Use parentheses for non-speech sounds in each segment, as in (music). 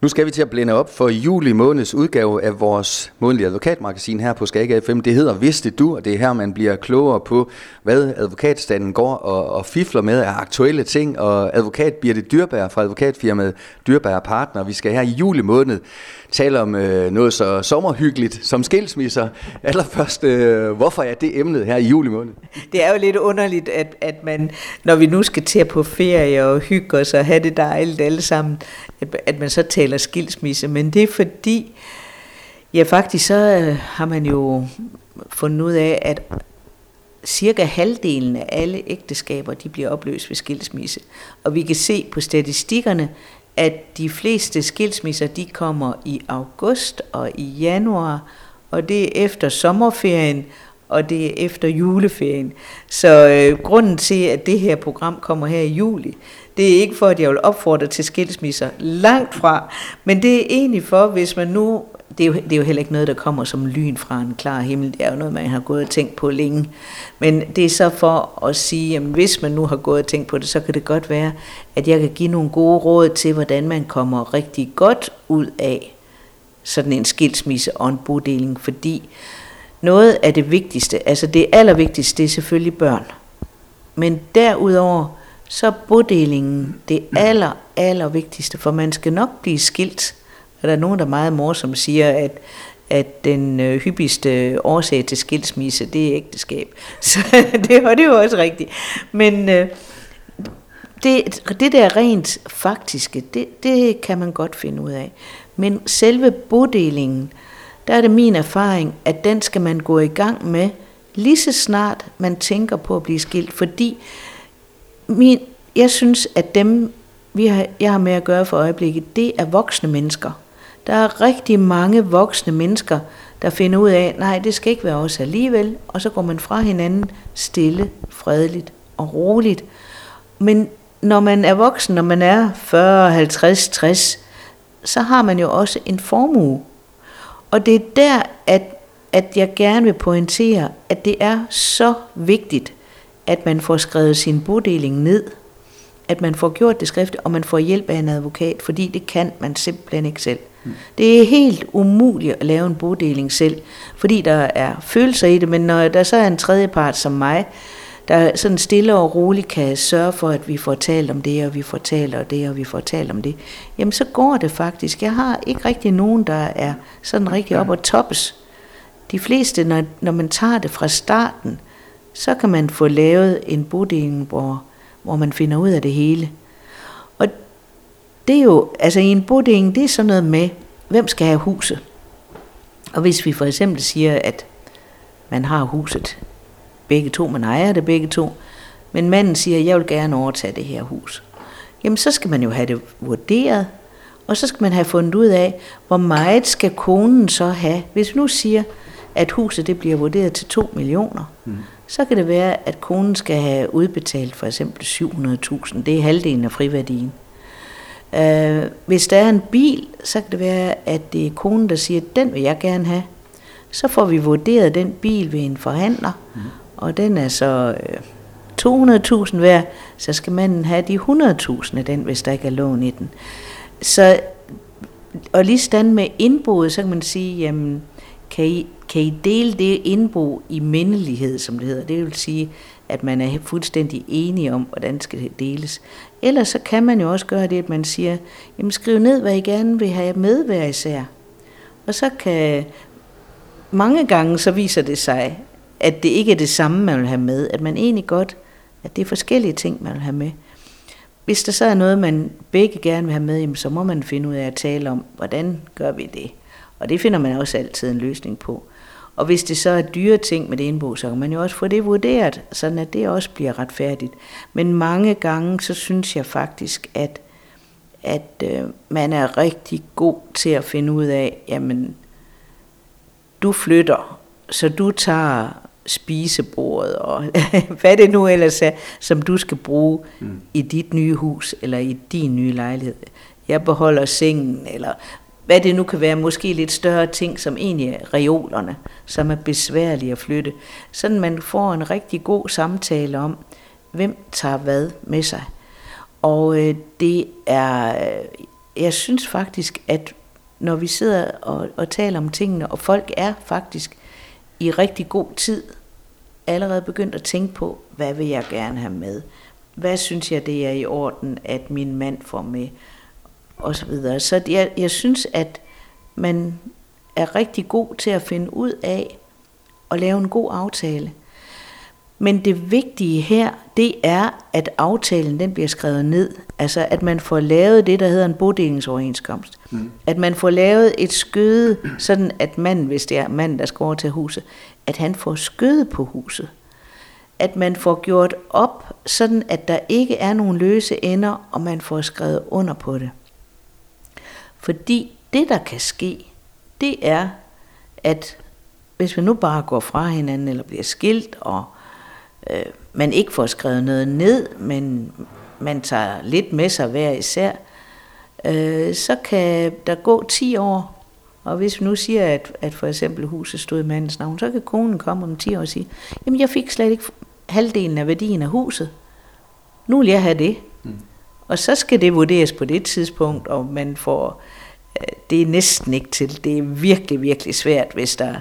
Nu skal vi til at blænde op for juli måneds udgave af vores månedlige advokatmagasin her på Skag FM. Det hedder Vidste du, og det er her, man bliver klogere på, hvad advokatstanden går og, og fifler med af aktuelle ting. Og advokat Birte Dyrbær fra advokatfirmaet Dyrbær Partner. Vi skal her i juli måned tale om øh, noget så sommerhyggeligt som skilsmisser. Allerførst, øh, hvorfor er det emnet her i juli måned? Det er jo lidt underligt, at, at man, når vi nu skal til på ferie og hygge os og have det dejligt alle sammen, at, at man så taler skilsmisse. Men det er fordi, ja faktisk så øh, har man jo fundet ud af, at cirka halvdelen af alle ægteskaber, de bliver opløst ved skilsmisse. Og vi kan se på statistikkerne, at de fleste skilsmisser, de kommer i august og i januar, og det er efter sommerferien, og det er efter juleferien. Så øh, grunden til, at det her program kommer her i juli, det er ikke for, at jeg vil opfordre til skilsmisser. Langt fra. Men det er egentlig for, hvis man nu det er, jo, det er jo heller ikke noget, der kommer som lyn fra en klar himmel. Det er jo noget, man har gået og tænkt på længe. Men det er så for at sige, at hvis man nu har gået og tænkt på det, så kan det godt være, at jeg kan give nogle gode råd til, hvordan man kommer rigtig godt ud af sådan en skilsmisse og en bodeling. Fordi noget af det vigtigste, altså det allervigtigste, det er selvfølgelig børn. Men derudover, så er bodelingen det aller, aller vigtigste, for man skal nok blive skilt og der er nogen, der meget morsomt siger, at, at den øh, hyppigste øh, årsag til skilsmisse, det er ægteskab. (laughs) Så det, og det er jo også rigtigt. Men øh, det, det der rent faktiske, det, det kan man godt finde ud af. Men selve bodelingen, der er det min erfaring, at den skal man gå i gang med lige så snart man tænker på at blive skilt, fordi min, jeg synes, at dem, vi har, jeg har med at gøre for øjeblikket, det er voksne mennesker. Der er rigtig mange voksne mennesker, der finder ud af, nej, det skal ikke være os alligevel, og så går man fra hinanden stille, fredeligt og roligt. Men når man er voksen, når man er 40, 50, 60, så har man jo også en formue. Og det er der, at, at jeg gerne vil pointere, at det er så vigtigt, at man får skrevet sin bodeling ned, at man får gjort det skriftligt, og man får hjælp af en advokat, fordi det kan man simpelthen ikke selv. Det er helt umuligt at lave en bodeling selv, fordi der er følelser i det, men når der så er en tredje part som mig, der sådan stille og roligt kan sørge for, at vi får talt om det, og vi får talt om det, og vi får talt om det, jamen så går det faktisk. Jeg har ikke rigtig nogen, der er sådan rigtig op og toppes. De fleste, når, når man tager det fra starten, så kan man få lavet en bodeling, hvor, hvor man finder ud af det hele Og det er jo, altså i en bodeling, det er sådan noget med, hvem skal have huset? Og hvis vi for eksempel siger, at man har huset begge to, man ejer det begge to, men manden siger, jeg vil gerne overtage det her hus. Jamen så skal man jo have det vurderet, og så skal man have fundet ud af, hvor meget skal konen så have. Hvis vi nu siger, at huset det bliver vurderet til 2 millioner, mm så kan det være, at konen skal have udbetalt for eksempel 700.000. Det er halvdelen af friværdien. Øh, hvis der er en bil, så kan det være, at det er konen, der siger, den vil jeg gerne have. Så får vi vurderet den bil ved en forhandler, mm. og den er så øh, 200.000 værd, så skal manden have de 100.000 af den, hvis der ikke er lån i den. Så, og lige stand med indboet, så kan man sige, jamen, kan I, kan I dele det indbo i mindelighed, som det hedder? Det vil sige, at man er fuldstændig enige om, hvordan skal deles. Ellers så kan man jo også gøre det, at man siger, jamen skriv ned, hvad I gerne vil have med hver især. Og så kan mange gange så viser det sig, at det ikke er det samme, man vil have med. At man egentlig godt, at det er forskellige ting, man vil have med. Hvis der så er noget, man begge gerne vil have med, jamen, så må man finde ud af at tale om, hvordan gør vi det. Og det finder man også altid en løsning på. Og hvis det så er dyre ting med det indbo, så kan man jo også få det vurderet, sådan at det også bliver retfærdigt. Men mange gange, så synes jeg faktisk, at, at øh, man er rigtig god til at finde ud af, jamen, du flytter, så du tager spisebordet og (laughs) hvad det nu ellers er, som du skal bruge mm. i dit nye hus eller i din nye lejlighed. Jeg beholder sengen, eller hvad det nu kan være, måske lidt større ting, som egentlig er reolerne, som er besværlige at flytte. Sådan man får en rigtig god samtale om, hvem tager hvad med sig. Og øh, det er, øh, jeg synes faktisk, at når vi sidder og, og taler om tingene, og folk er faktisk i rigtig god tid allerede begyndt at tænke på, hvad vil jeg gerne have med? Hvad synes jeg, det er i orden, at min mand får med? Og så videre. Så jeg, jeg synes, at man er rigtig god til at finde ud af at lave en god aftale. Men det vigtige her, det er, at aftalen den bliver skrevet ned. Altså, at man får lavet det, der hedder en bodelingsoverenskomst. Mm. At man får lavet et skøde, sådan at manden, hvis det er manden, der skal over til huset, at han får skøde på huset. At man får gjort op, sådan at der ikke er nogen løse ender, og man får skrevet under på det. Fordi det, der kan ske, det er, at hvis vi nu bare går fra hinanden, eller bliver skilt, og øh, man ikke får skrevet noget ned, men man tager lidt med sig hver især, øh, så kan der gå 10 år, og hvis vi nu siger, at, at for eksempel huset stod i mandens navn, så kan konen komme om 10 år og sige, jamen jeg fik slet ikke halvdelen af værdien af huset. Nu vil jeg have det. Og så skal det vurderes på det tidspunkt, og man får, øh, det er næsten ikke til. Det er virkelig, virkelig svært, hvis der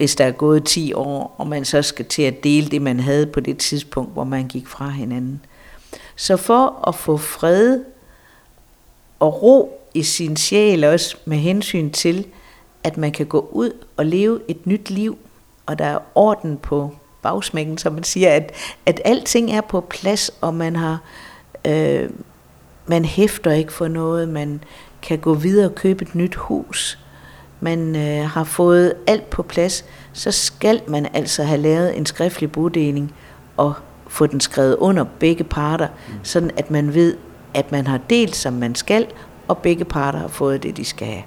hvis der er gået 10 år, og man så skal til at dele det, man havde på det tidspunkt, hvor man gik fra hinanden. Så for at få fred og ro i sin sjæl også med hensyn til, at man kan gå ud og leve et nyt liv, og der er orden på bagsmækken, som man siger, at, at alting er på plads, og man har øh, man hæfter ikke for noget, man kan gå videre og købe et nyt hus man øh, har fået alt på plads, så skal man altså have lavet en skriftlig bodeling og få den skrevet under begge parter, mm. sådan at man ved, at man har delt, som man skal, og begge parter har fået det, de skal have.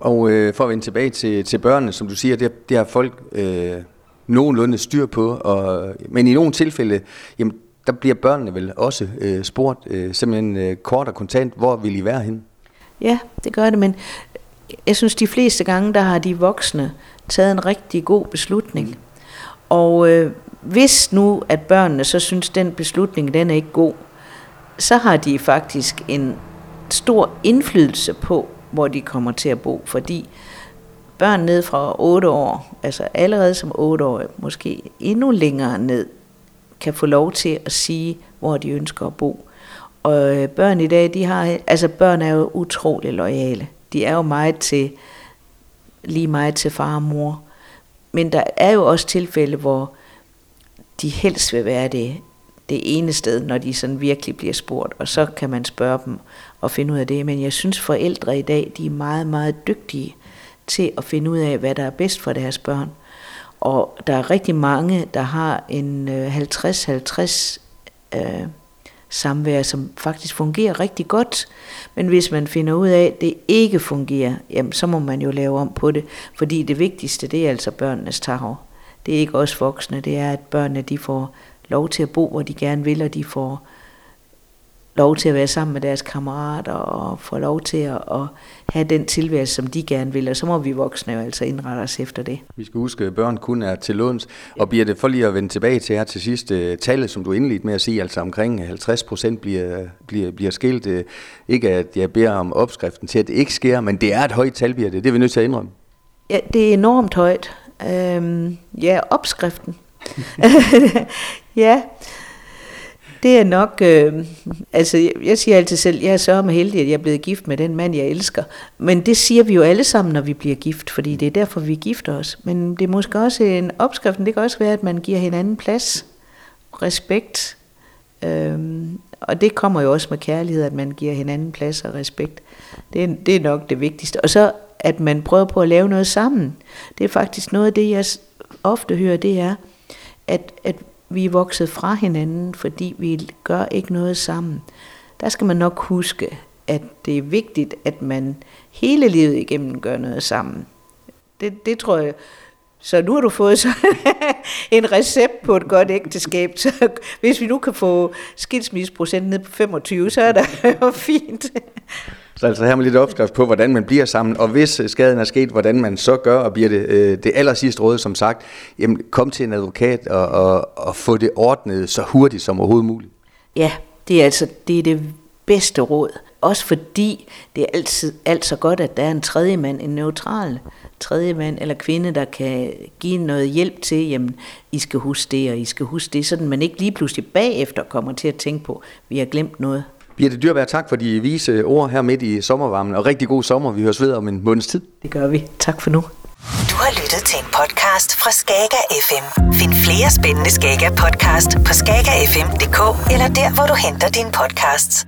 Og øh, for at vende tilbage til, til børnene, som du siger, det, det har folk øh, nogenlunde styr på, og, men i nogle tilfælde, jamen, der bliver børnene vel også øh, spurgt øh, simpelthen øh, kort og kontant, hvor vil I være hen? Ja, det gør det, men jeg synes, de fleste gange, der har de voksne taget en rigtig god beslutning. Og øh, hvis nu, at børnene så synes, den beslutning, den er ikke god, så har de faktisk en stor indflydelse på, hvor de kommer til at bo, fordi børn ned fra 8 år, altså allerede som 8 år, måske endnu længere ned, kan få lov til at sige, hvor de ønsker at bo. Og øh, børn i dag, de har, altså børn er jo utrolig lojale. De er jo meget til, lige meget til far og mor. Men der er jo også tilfælde, hvor de helst vil være det, det ene sted, når de sådan virkelig bliver spurgt, og så kan man spørge dem og finde ud af det. Men jeg synes, forældre i dag, de er meget, meget dygtige til at finde ud af, hvad der er bedst for deres børn. Og der er rigtig mange, der har en øh, 50-50 øh, samvær, som faktisk fungerer rigtig godt. Men hvis man finder ud af, at det ikke fungerer, jamen så må man jo lave om på det. Fordi det vigtigste, det er altså børnenes tag. Det er ikke os voksne, det er, at børnene de får lov til at bo, hvor de gerne vil, og de får lov til at være sammen med deres kammerater og få lov til at, at have den tilværelse, som de gerne vil, og så må vi voksne jo altså indrette os efter det. Vi skal huske, at børn kun er til låns, og bliver det for lige at vende tilbage til her til sidst, uh, tallet, som du indledte med at sige, altså omkring 50 procent bliver, bliver, bliver skilt. Uh, ikke at jeg beder om opskriften til, at det ikke sker, men det er et højt tal, bliver det. Det er vi nødt til at indrømme. Ja, det er enormt højt. Øhm, ja, opskriften. (laughs) ja, det er nok, øh, altså jeg, jeg siger altid selv, jeg er så heldig, at jeg er blevet gift med den mand, jeg elsker. Men det siger vi jo alle sammen, når vi bliver gift, fordi det er derfor, vi gifter os. Men det er måske også en opskrift, det kan også være, at man giver hinanden plads, respekt. Øh, og det kommer jo også med kærlighed, at man giver hinanden plads og respekt. Det er, det er nok det vigtigste. Og så, at man prøver på at lave noget sammen. Det er faktisk noget af det, jeg ofte hører, det er, at, at vi er vokset fra hinanden, fordi vi gør ikke noget sammen. Der skal man nok huske, at det er vigtigt, at man hele livet igennem gør noget sammen. Det, det tror jeg. Så nu har du fået så (laughs) en recept på et godt ægteskab. Så hvis vi nu kan få skilsmisseprocenten ned på 25, så er det jo (laughs) fint. Så altså her med lidt opskrift på, hvordan man bliver sammen, og hvis øh, skaden er sket, hvordan man så gør, og bliver det øh, det aller sidste råd, som sagt, jamen kom til en advokat og, og, og få det ordnet så hurtigt som overhovedet muligt. Ja, det er altså det, er det bedste råd. også fordi det er altid, alt så godt, at der er en tredje mand, en neutral tredje mand eller kvinde, der kan give noget hjælp til, jamen, I skal huske det, og I skal huske det, sådan man ikke lige pludselig bagefter kommer til at tænke på, vi har glemt noget. Birte Dyrberg, tak for de vise ord her midt i sommervarmen, og rigtig god sommer. Vi høres ved om en måneds tid. Det gør vi. Tak for nu. Du har lyttet til en podcast fra Skager FM. Find flere spændende Skager podcast på skagerfm.dk eller der, hvor du henter dine podcasts.